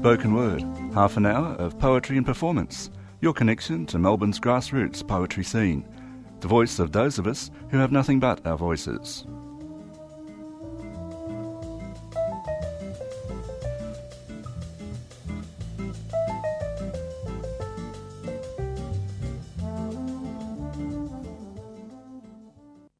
Spoken Word, half an hour of poetry and performance, your connection to Melbourne's grassroots poetry scene, the voice of those of us who have nothing but our voices.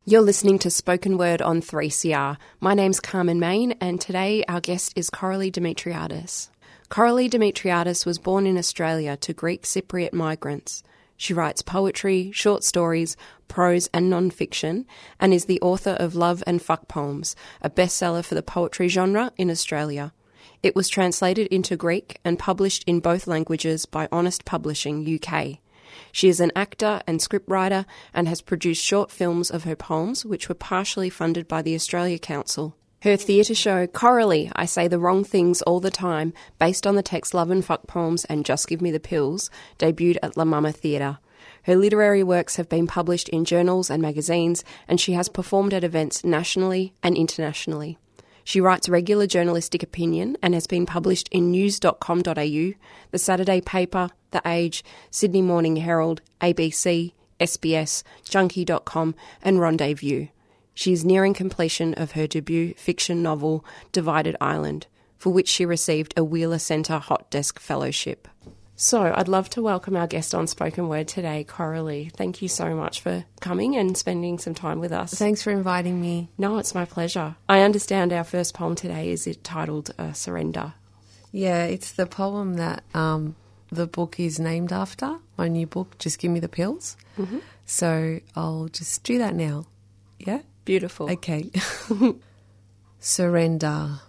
You're listening to Spoken Word on 3CR. My name's Carmen Main, and today our guest is Koraly Dimitriadis. Koraly Dimitriadis was born in Australia to Greek Cypriot migrants. She writes poetry, short stories, prose, and non fiction, and is the author of Love and Fuck Poems, a bestseller for the poetry genre in Australia. It was translated into Greek and published in both languages by Honest Publishing UK. She is an actor and scriptwriter and has produced short films of her poems, which were partially funded by the Australia Council. Her theatre show, Koraly, I Say the Wrong Things All the Time, based on the text Love and Fuck Poems and Just Give Me the Pills, debuted at La Mama Theatre. Her literary works have been published in journals and magazines, and she has performed at events nationally and internationally. She writes regular journalistic opinion and has been published in news.com.au, the Saturday Paper, The Age, Sydney Morning Herald, ABC, SBS, Junkee.com, and Rendezvous. She is nearing completion of her debut fiction novel, Divided Island, for which she received a Wheeler Centre Hot Desk Fellowship. So, I'd love to welcome our guest on Spoken Word today, Koraly. Thank you so much for coming and spending some time with us. Thanks for inviting me. No, it's my pleasure. I understand our first poem today is titled uh, Surrender. Yeah, it's the poem that um, the book is named after, my new book, Just Give Me the Pills. Mm-hmm. So I'll just do that now. Yeah? Beautiful. Okay. Surrender.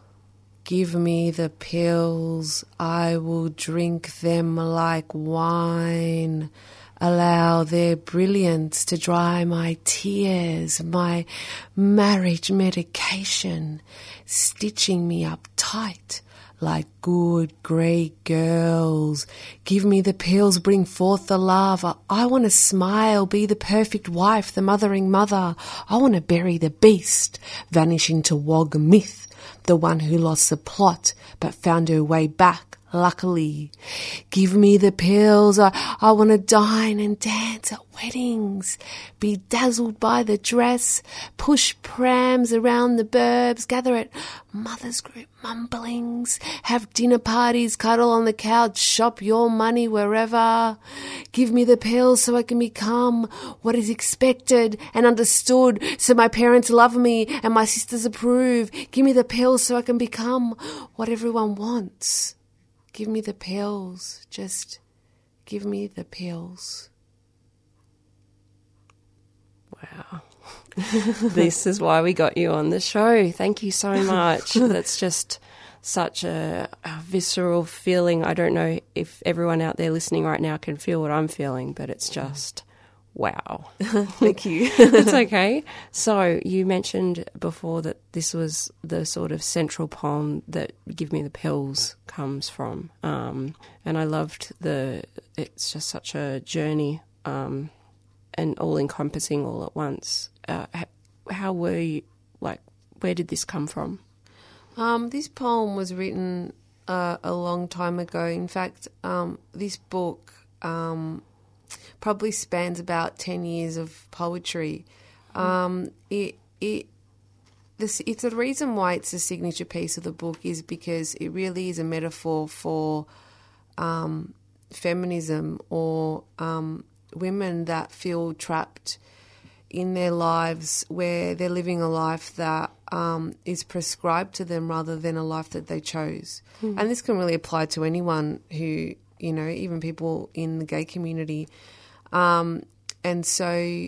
Give me the pills, I will drink them like wine. Allow their brilliance to dry my tears, my marriage medication, stitching me up tight like good great girls. Give me the pills, bring forth the lava. I want to smile, be the perfect wife, the mothering mother. I want to bury the beast, vanish into wog myth the one who lost the plot but found her way back, luckily. Give me the pills. I, I want to dine and dance at weddings, be dazzled by the dress, push prams around the burbs, gather at mothers' group mumblings, have dinner parties, cuddle on the couch, shop your money wherever. Give me the pills so I can become what is expected and understood so my parents love me and my sisters approve. Give me the pills so I can become what everyone wants. Give me the pills. Just give me the pills. Wow. this is why we got you on the show. Thank you so much. That's just such a, a, visceral feeling. I don't know if everyone out there listening right now can feel what I'm feeling, but it's just wow. Thank you. it's okay. So you mentioned before that this was the sort of central poem that "Give Me the Pills" comes from, um, and I loved the. It's just such a journey. Um, and all encompassing all at once. Uh, how were you, like, where did this come from? Um, this poem was written uh, a long time ago. In fact, um, this book um, probably spans about 10 years of poetry. Um, it, it, this, it's the reason why it's a signature piece of the book is because it really is a metaphor for um, feminism or um, women that feel trapped in their lives where they're living a life that um, is prescribed to them rather than a life that they chose. Mm. And this can really apply to anyone who, you know, even people in the gay community. Um, and so,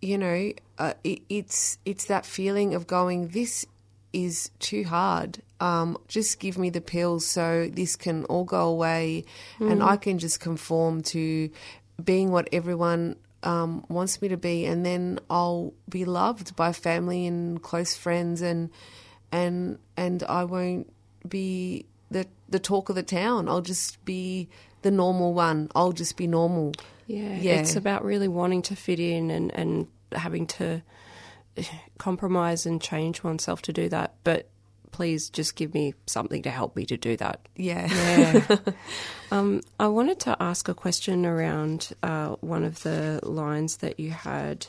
you know, uh, it, it's it's that feeling of going, this is too hard. Um, just give me the pills so this can all go away, mm. and I can just conform to being what everyone um, wants me to be, and then I'll be loved by family and close friends, and and and I won't be the the talk of the town. I'll just be the normal one. I'll just be normal. Yeah, yeah. It's about really wanting to fit in and and having to compromise and change oneself to do that, but please just give me something to help me to do that. Yeah. Yeah. um, I wanted to ask a question around uh, one of the lines that you had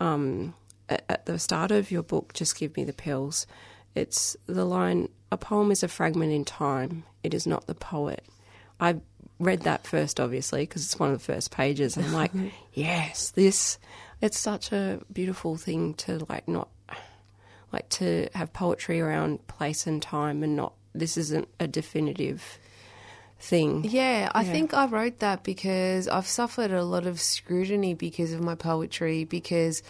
um, at, at the start of your book, Just Give Me the Pills. It's the line, a poem is a fragment in time, it is not the poet. I read that first, obviously, because it's one of the first pages. And I'm like, yes, this, it's such a beautiful thing to like not, like to have poetry around place and time and not, this isn't a definitive thing. Yeah, I Yeah. think I wrote that because I've suffered a lot of scrutiny because of my poetry because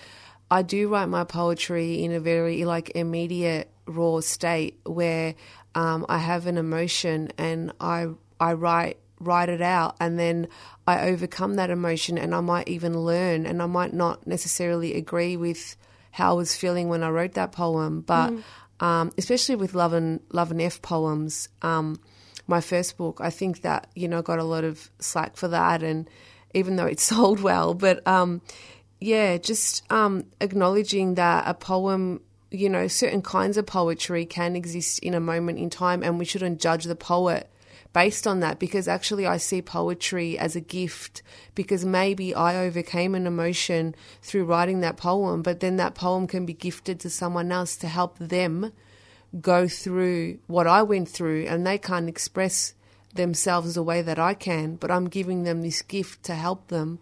I do write my poetry in a very like immediate raw state where um, I have an emotion and I I write write it out and then I overcome that emotion and I might even learn and I might not necessarily agree with how I was feeling when I wrote that poem but um, especially with love and love and F poems um, my first book. I think that you know got a lot of slack for that, and even though it sold well, but um, yeah, just um, acknowledging that a poem, you know, certain kinds of poetry can exist in a moment in time, and we shouldn't judge the poet based on that because actually I see poetry as a gift because maybe I overcame an emotion through writing that poem, but then that poem can be gifted to someone else to help them go through what I went through and they can't express themselves the way that I can, but I'm giving them this gift to help them.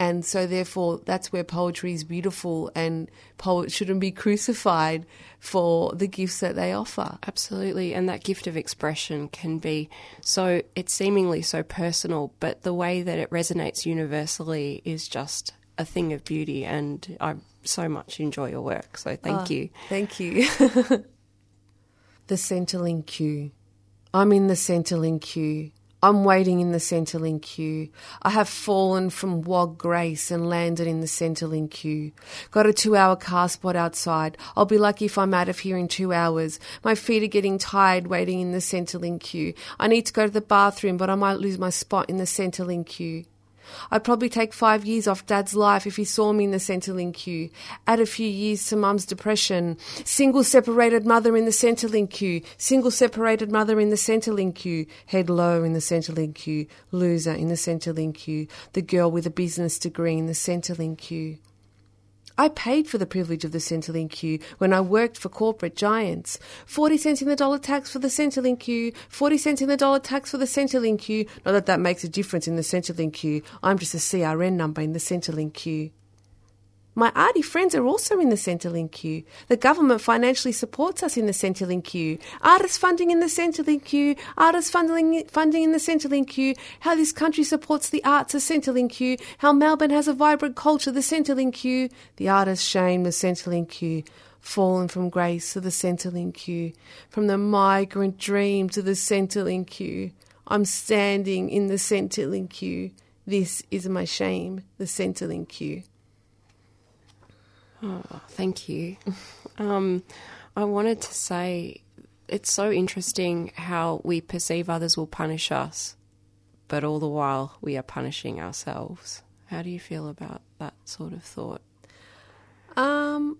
And so, therefore, that's where poetry is beautiful, and poets shouldn't be crucified for the gifts that they offer. Absolutely, and that gift of expression can be so, it's seemingly so personal, but the way that it resonates universally is just a thing of beauty, and I so much enjoy your work, so thank Oh, you. Thank you. the Centrelink queue. I'm in the Centrelink queue. I'm waiting in the Centrelink queue. I have fallen from Wog Grace and landed in the Centrelink queue. Got a two hour car spot outside. I'll be lucky if I'm out of here in two hours. My feet are getting tired waiting in the Centrelink queue. I need to go to the bathroom, but I might lose my spot in the Centrelink queue. I'd probably take five years off Dad's life if he saw me in the Centrelink queue. Add a few years to Mum's depression. Single separated mother in the Centrelink queue. Single separated mother in the Centrelink queue. Head low in the Centrelink queue. Loser in the Centrelink queue. The girl with a business degree in the Centrelink queue. I paid for the privilege of the Centrelink queue when I worked for corporate giants. 40 cents in the dollar tax for the Centrelink queue, 40 cents in the dollar tax for the Centrelink queue. Not that that makes a difference in the Centrelink queue. I'm just a CRN number in the Centrelink queue. My arty friends are also in the Centrelink queue. The government financially supports us in the Centrelink queue. Artist funding in the Centrelink queue. Artist funding, funding in the Centrelink queue. How this country supports the arts, the Centrelink queue. How Melbourne has a vibrant culture, the Centrelink queue. The artist shame, the Centrelink queue. Fallen from grace to the Centrelink queue. From the migrant dream to the Centrelink queue. I'm standing in the Centrelink queue. This is my shame, the Centrelink queue. Oh, thank you. Um, I wanted to say it's so interesting how we perceive others will punish us, but all the while we are punishing ourselves. How do you feel about that sort of thought? Um,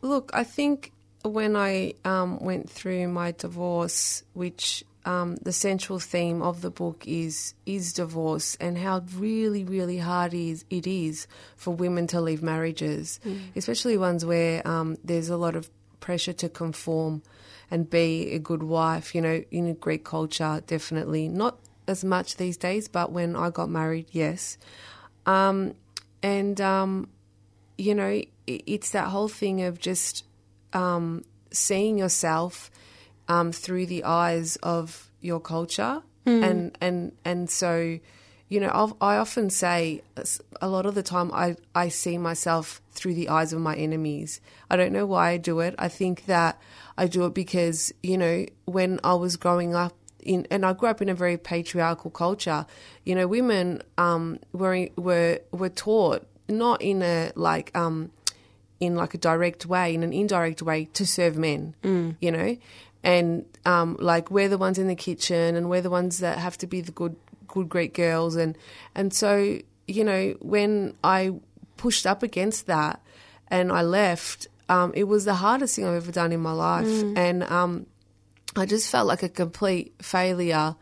look, I think when I um, went through my divorce, which um, the central theme of the book is is divorce and how really, really hard is it is for women to leave marriages, especially ones where um, there's a lot of pressure to conform and be a good wife. You know, in Greek culture, definitely not as much these days, but when I got married, yes. Um, and um, you know, i- it's that whole thing of just um, seeing yourself um, through the eyes of your culture, and and and so, you know, I've, I often say a lot of the time I I see myself through the eyes of my enemies. I don't know why I do it. I think that I do it because you know when I was growing up in, and I grew up in a very patriarchal culture. You know, women um, were were were taught not in a like um, in like a direct way, in an indirect way, to serve men. You know, and um, like we're the ones in the kitchen, and we're the ones that have to be the good good Greek girls, and and so you know when I pushed up against that and I left, um, it was the hardest thing I've ever done in my life, and um, I just felt like a complete failure,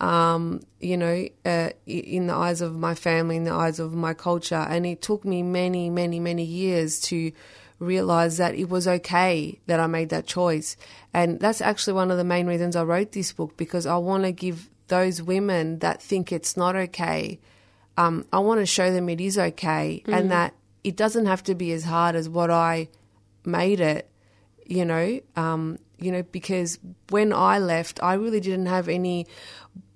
um, you know, uh, in the eyes of my family, in the eyes of my culture. And it took me many, many, many years to realize that it was okay that I made that choice. And that's actually one of the main reasons I wrote this book because I want to give those women that think it's not okay, um, I want to show them it is okay and that it doesn't have to be as hard as what I made it, you know. Um, you know, because when I left, I really didn't have any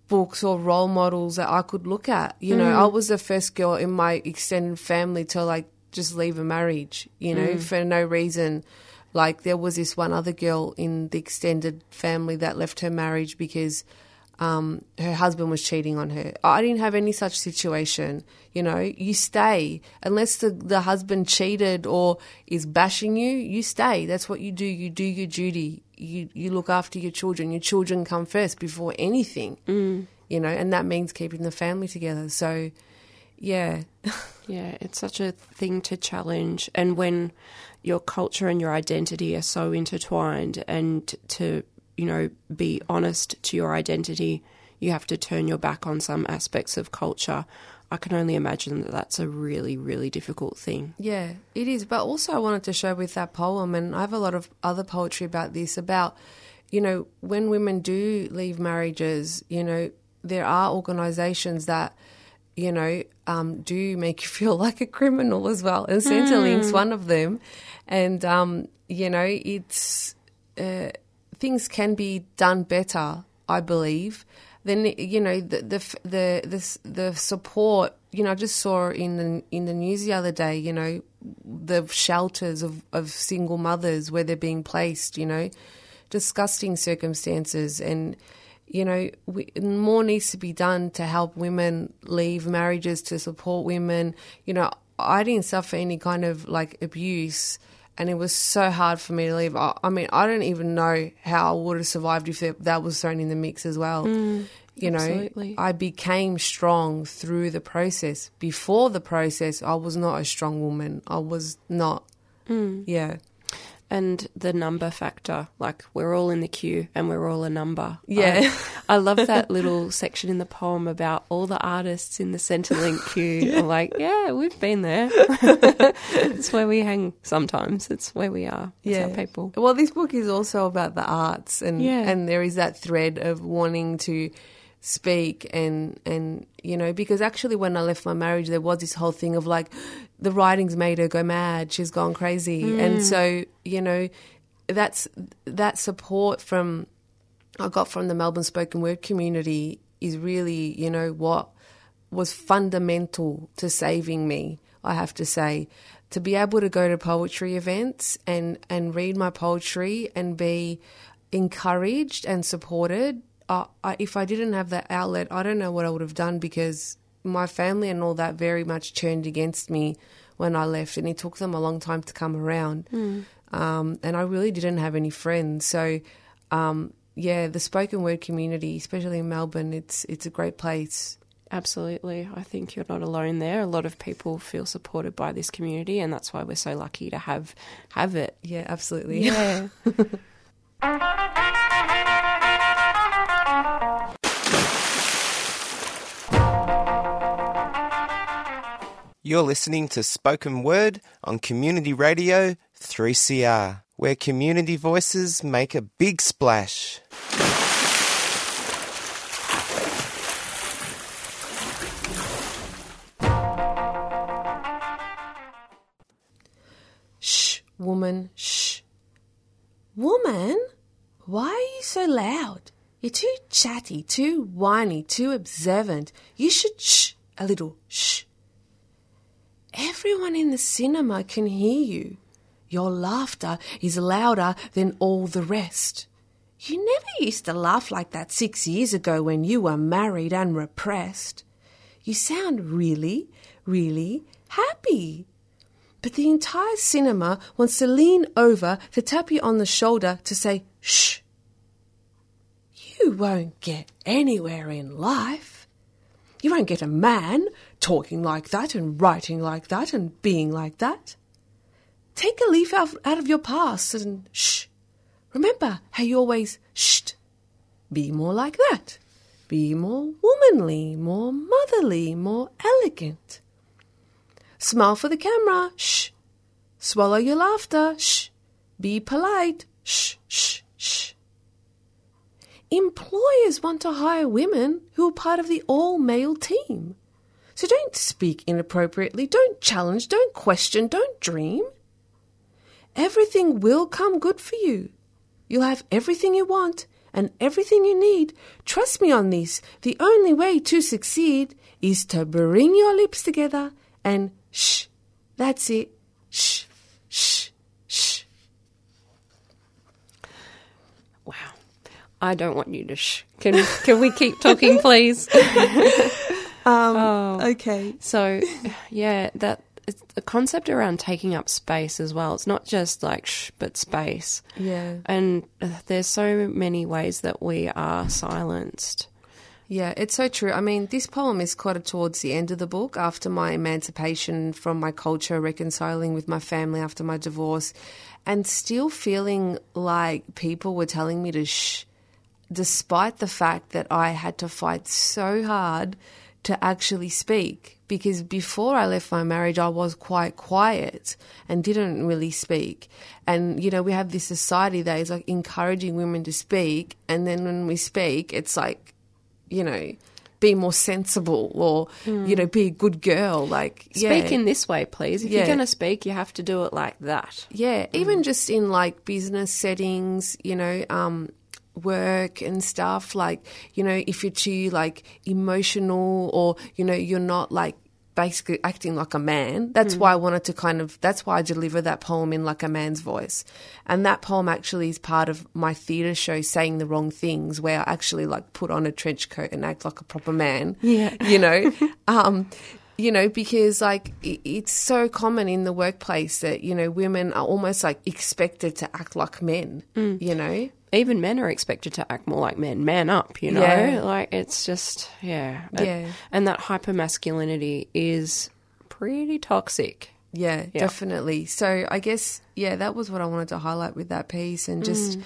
books or role models that I could look at. You know, I was the first girl in my extended family to like just leave a marriage, you know, for no reason. Like there was this one other girl in the extended family that left her marriage because um, her husband was cheating on her. I didn't have any such situation. You know, you stay unless the the husband cheated or is bashing you. You stay. That's what you do. You do your duty. You you look after your children. Your children come first before anything. Mm. You know, and that means keeping the family together. So, yeah, Yeah, it's such a thing to challenge. And when your culture and your identity are so intertwined, and to, you know, be honest to your identity, you have to turn your back on some aspects of culture. I can only imagine that that's a really, really difficult thing. Yeah, it is. But also, I wanted to show with that poem, and I have a lot of other poetry about this about, you know, when women do leave marriages, you know, there are organisations that, you know, um, do make you feel like a criminal as well. And Centrelink's one of them. And, um, you know, it's, uh, things can be done better, I believe. Then you know the the the the, the support. You know, I just saw in the in the news the other day. You know, the shelters of of single mothers where they're being placed. You know, disgusting circumstances and. You know, we, more needs to be done to help women leave marriages, to support women. You know, I didn't suffer any kind of like abuse, and it was so hard for me to leave. I, I mean, I don't even know how I would have survived if that, that was thrown in the mix as well. Mm, you know, absolutely. I became strong through the process. Before the process, I was not a strong woman. I was not. Mm. Yeah. And the number factor, like we're all in the queue and we're all a number. Yeah. I, I love that little section in the poem about all the artists in the Centrelink queue. I'm like, yeah, we've been there. it's where we hang sometimes. It's where we are. It's our people. Well, this book is also about the arts, and Yeah. and there is that thread of wanting to speak and and you know because actually when I left my marriage there was this whole thing of like the writing's made her go mad she's gone crazy and mm. so you know that's that support from I got from the Melbourne spoken word community is really you know what was fundamental to saving me, I have to say. To be able to go to poetry events and, and read my poetry and be encouraged and supported. Uh, I, if I didn't have that outlet, I don't know what I would have done because my family and all that very much turned against me when I left, and it took them a long time to come around. Um, and I really didn't have any friends. So, um, yeah, the spoken word community, especially in Melbourne, it's it's a great place. Absolutely. I think you're not alone there. A lot of people feel supported by this community and that's why we're so lucky to have have it. Yeah, absolutely. Yeah. You're listening to Spoken Word on Community Radio 3CR, where community voices make a big splash. Shh, woman, shh. Woman? Why are you so loud? You're too chatty, too whiny, too observant. You should shh a little, shh. Everyone in the cinema can hear you. Your laughter is louder than all the rest. You never used to laugh like that six years ago when you were married and repressed. You sound really, really happy. But the entire cinema wants to lean over to tap you on the shoulder to say, shh. You won't get anywhere in life. You won't get a man talking like that and writing like that and being like that. Take a leaf out, out of your past and shh. Remember how you always shh. Be more like that. Be more womanly, more motherly, more elegant. Smile for the camera. Shh. Swallow your laughter. Shh. Be polite. Shh, shh, shh. Employers want to hire women who are part of the all male team. So don't speak inappropriately, don't challenge, don't question, don't dream. Everything will come good for you. You'll have everything you want and everything you need. Trust me on this. The only way to succeed is to bring your lips together and shh. That's it. Shh, shh, shh. Wow. I don't want you to shh. Can can we keep talking, please? Um, Okay. So, yeah, that it's the concept around taking up space as well. It's not just like shh, but space. Yeah. And uh, there's so many ways that we are silenced. Yeah, it's so true. I mean, this poem is quoted towards the end of the book after my emancipation from my culture, reconciling with my family after my divorce, and still feeling like people were telling me to shh, despite the fact that I had to fight so hard to actually speak. Because before I left my marriage, I was quite quiet and didn't really speak. And, you know, we have this society that is like encouraging women to speak. And then when we speak, it's like, you know, be more sensible or, you know, be a good girl. Like, yeah. Speak in this way, please. If Yeah. you're going to speak, you have to do it like that. Yeah, even just in like business settings, you know, um, work and stuff. Like, you know, if you're too like emotional or, you know, you're not like basically acting like a man. That's why I wanted to kind of, that's why I deliver that poem in like a man's voice. And that poem actually is part of my theatre show, Saying the Wrong Things, where I actually like put on a trench coat and act like a proper man. Yeah. You know? um, you know, because like it's so common in the workplace that, you know, women are almost like expected to act like men, mm. you know? Even men are expected to act more like men. Man up, you know? Yeah. Like, it's just, yeah. Yeah. and that hyper masculinity is pretty toxic. Yeah, Yeah. definitely. So I guess yeah, that was what I wanted to highlight with that piece, and just mm.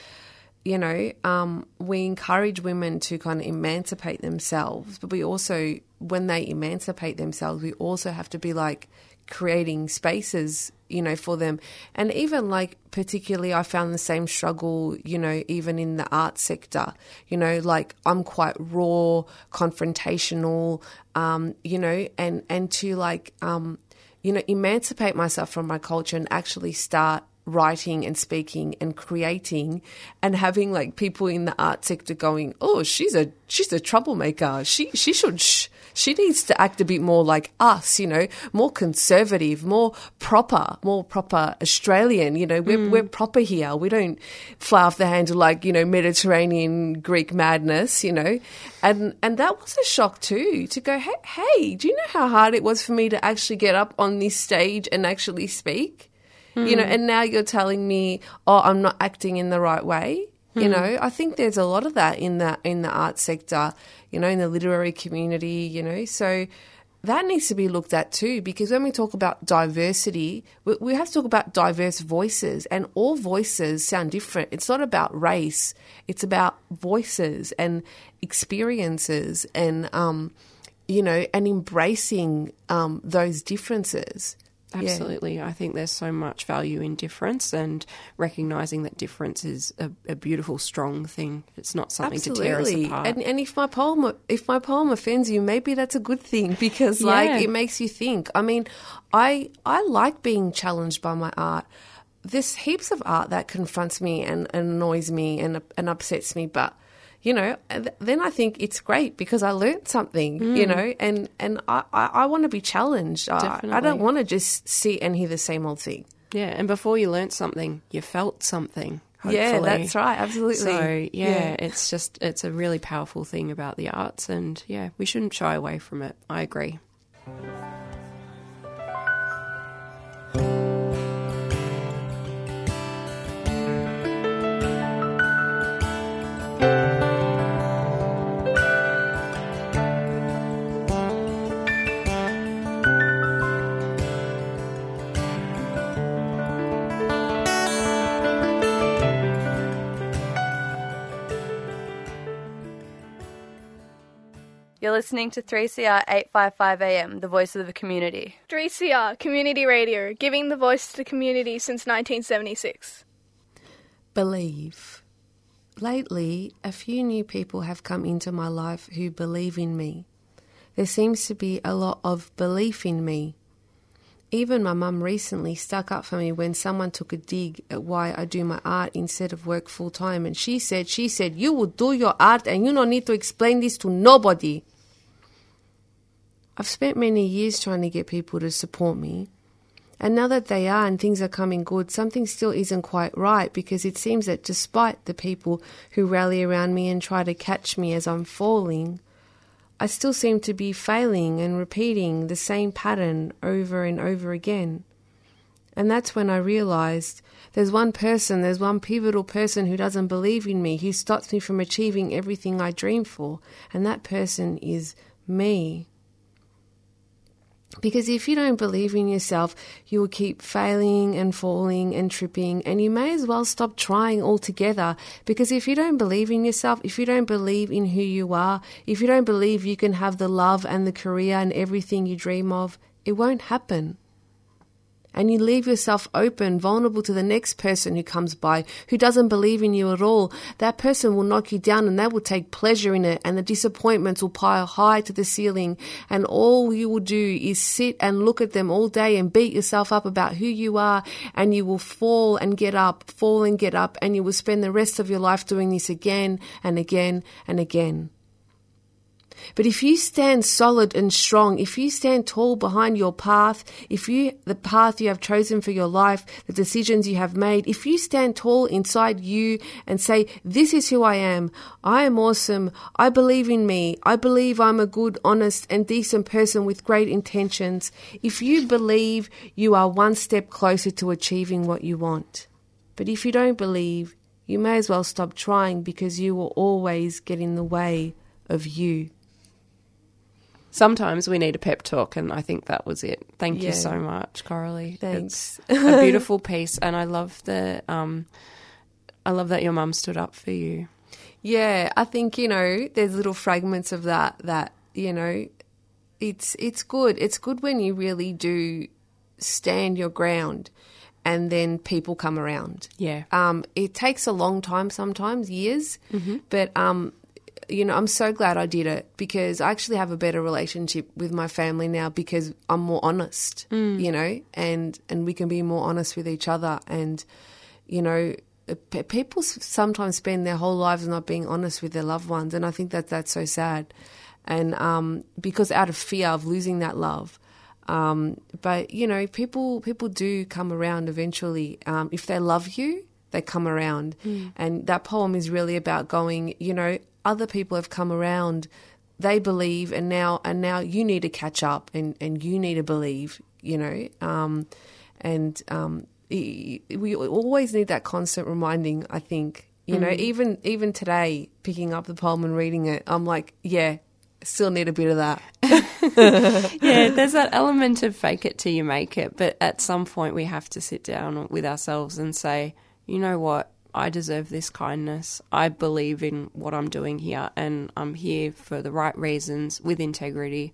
You know, um, we encourage women to kind of emancipate themselves, but we also, when they emancipate themselves, we also have to be like creating spaces, you know, for them, and even like particularly, I found the same struggle, you know, even in the art sector, you know, like I'm quite raw, confrontational, um, you know, and and to like um you know, emancipate myself from my culture and actually start writing and speaking and creating and having like people in the art sector going, "Oh, she's a she's a troublemaker. She she should sh- she needs to act a bit more like us, you know, more conservative, more proper, more proper Australian, you know. We're hmm. we're proper here. We don't fly off the handle like, you know, Mediterranean Greek madness, you know. And and that was a shock too to go, "Hey, hey, do you know how hard it was for me to actually get up on this stage and actually speak?" You know, and now you're telling me, "Oh, I'm not acting in the right way." You know, I think there's a lot of that in the in the art sector, you know, in the literary community, you know. So that needs to be looked at too, because when we talk about diversity, we, we have to talk about diverse voices, and all voices sound different. It's not about race; it's about voices and experiences, and um, you know, and embracing um, those differences. Yeah. Absolutely. I think there's so much value in difference and recognizing that difference is a, a beautiful, strong thing. It's not something to tear us apart. And and if my poem if my poem offends you, maybe that's a good thing because Yeah. like it makes you think. I mean, I I like being challenged by my art. There's heaps of art that confronts me and, and annoys me and and upsets me, but you know, then I think it's great because I learned something, Mm. you know, and and I I, I want to be challenged. I, I don't want to just see and hear the same old thing. yeah, and before you learnt something, you felt something. Yeah, that's right, absolutely. So yeah, it's just it's a really powerful thing about the arts, and yeah, we shouldn't shy away from it. I agree. You're listening to 3CR 855 AM, the voice of the community. 3CR Community Radio, giving the voice to the community since 1976. Believe. Lately, a few new people have come into my life who believe in me. There seems to be a lot of belief in me. Even my mum recently stuck up for me when someone took a dig at why I do my art instead of work full time. And she said, she said, you will do your art and you don't need to explain this to nobody. I've spent many years trying to get people to support me. And now that they are and things are coming good, something still isn't quite right because it seems that despite the people who rally around me and try to catch me as I'm falling, I still seem to be failing and repeating the same pattern over and over again. And that's when I realized there's one person, there's one pivotal person who doesn't believe in me, who stops me from achieving everything I dream for, and that person is me. Because if you don't believe in yourself, you will keep failing and falling and tripping, and you may as well stop trying altogether. Because if you don't believe in yourself, if you don't believe in who you are, if you don't believe you can have the love and the career and everything you dream of, it won't happen and you leave yourself open, vulnerable to the next person who comes by who doesn't believe in you at all, that person will knock you down and they will take pleasure in it, and the disappointments will pile high to the ceiling. And all you will do is sit and look at them all day and beat yourself up about who you are, and you will fall and get up, fall and get up, and you will spend the rest of your life doing this again and again and again. But if you stand solid and strong, if you stand tall behind your path, if you, the path you have chosen for your life, the decisions you have made, if you stand tall inside you and say, this is who I am, I am awesome, I believe in me, I believe I'm a good, honest and decent person with great intentions, if you believe you are one step closer to achieving what you want. But if you don't believe, you may as well stop trying because you will always get in the way of you sometimes we need a pep talk, and I think that was it. Thank Yeah. you so much, Koraly. Thanks. It's a beautiful piece, and I love the. Um, I love that your mum stood up for you. Yeah, I think you know there's little fragments of that that you know it's it's good. It's good when you really do stand your ground and then people come around. Yeah. Um, it takes a long time sometimes, years, but um, you know, I'm so glad I did it because I actually have a better relationship with my family now because I'm more honest, you know, and and we can be more honest with each other and you know, p- people sometimes spend their whole lives not being honest with their loved ones, and I think that that's so sad. And um, because out of fear of losing that love, um, but you know, people people do come around eventually. Um, if they love you, they come around, and that poem is really about going. You know, other people have come around. They believe, and now and now you need to catch up, and and you need to believe. You know, um, and um, we always need that constant reminding. I think you know, even even today, picking up the poem and reading it, I'm like, yeah, still need a bit of that. yeah, there's that element of fake it till you make it, but at some point we have to sit down with ourselves and say, you know what? I deserve this kindness. I believe in what I'm doing here and I'm here for the right reasons with integrity.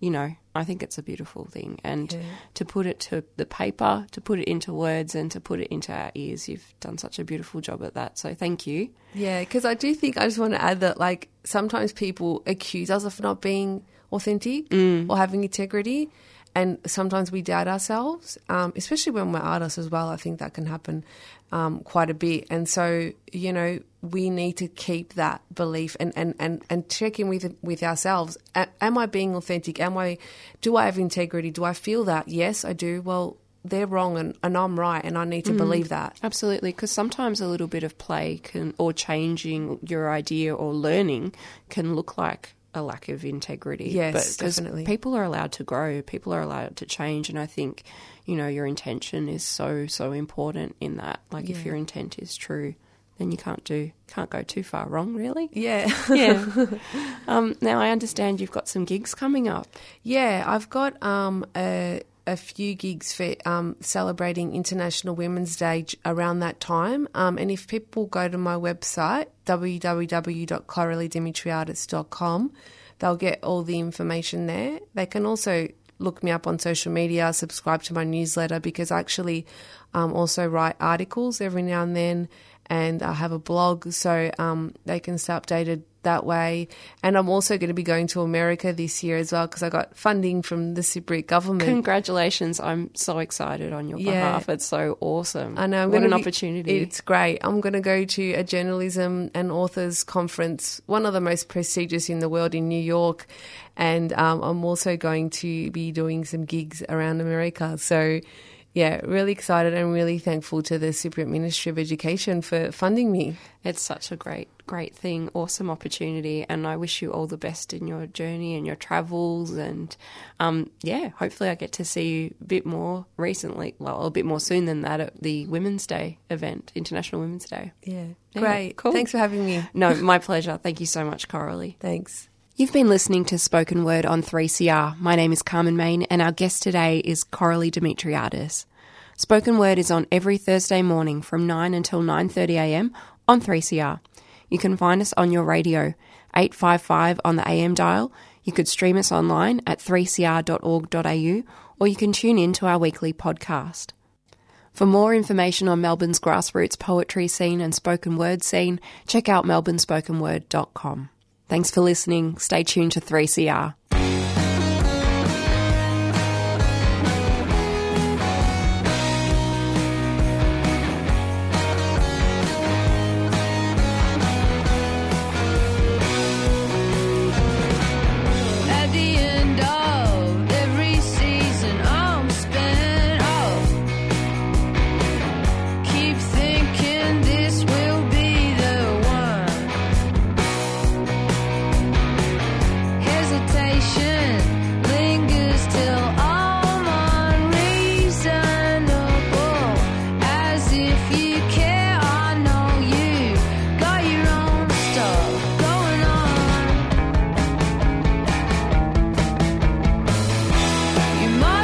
You know, I think it's a beautiful thing. And to put it to the paper, to put it into words and to put it into our ears, you've done such a beautiful job at that. So thank you. Yeah, because I do think I just want to add that like sometimes people accuse us of not being authentic mm. or having integrity, and sometimes we doubt ourselves, um, especially when we're artists as well. I think that can happen um, quite a bit, and so you know we need to keep that belief and and and, and check in with with ourselves. A- am I being authentic? Am I? Do I have integrity? Do I feel that? Yes, I do. Well. They're wrong and, and I'm right, and I need to believe that. Absolutely, because sometimes a little bit of play can, or changing your idea or learning can look like a lack of integrity. Yes, but definitely. People are allowed to grow. People are allowed to change, and I think you know your intention is so so important in that. Like if your intent is true, then you can't do can't go too far wrong. Really. Yeah. Yeah. um, now I understand you've got some gigs coming up. Yeah, I've got um, a, a few gigs for um, celebrating International Women's Day around that time. Um, and if people go to my website, www.koralydimitriadis.com, they'll get all the information there. They can also look me up on social media, subscribe to my newsletter because I actually um, also write articles every now and then, and I have a blog, so um, they can stay updated that way. And I'm also going to be going to America this year as well because I got funding from the Cypriot government. Congratulations. I'm so excited on your Yeah. behalf. It's so awesome. I know. I'm what an be- opportunity. It's great. I'm going to go to a journalism and authors conference, one of the most prestigious in the world in New York. And um, I'm also going to be doing some gigs around America. So, yeah, really excited and really thankful to the Cypriot Ministry of Education for funding me. It's such a great, great thing, awesome opportunity, and I wish you all the best in your journey and your travels. And um, yeah, hopefully, I get to see you a bit more recently, well, a bit more soon than that at the Women's Day event, International Women's Day. Yeah, Yeah, great. cool. Thanks for having me. No, my pleasure. Thank you so much, Koraly. Thanks. You've been listening to Spoken Word on 3CR. My name is Carmen Main, and our guest today is Koraly Dimitriadis. Spoken Word is on every Thursday morning from 9 until 9.30am on 3CR. You can find us on your radio, 855 on the AM dial. You could stream us online at 3cr.org.au, or you can tune in to our weekly podcast. For more information on Melbourne's grassroots poetry scene and spoken word scene, check out melbournespokenword.com. Thanks for listening. Stay tuned to 3CR. You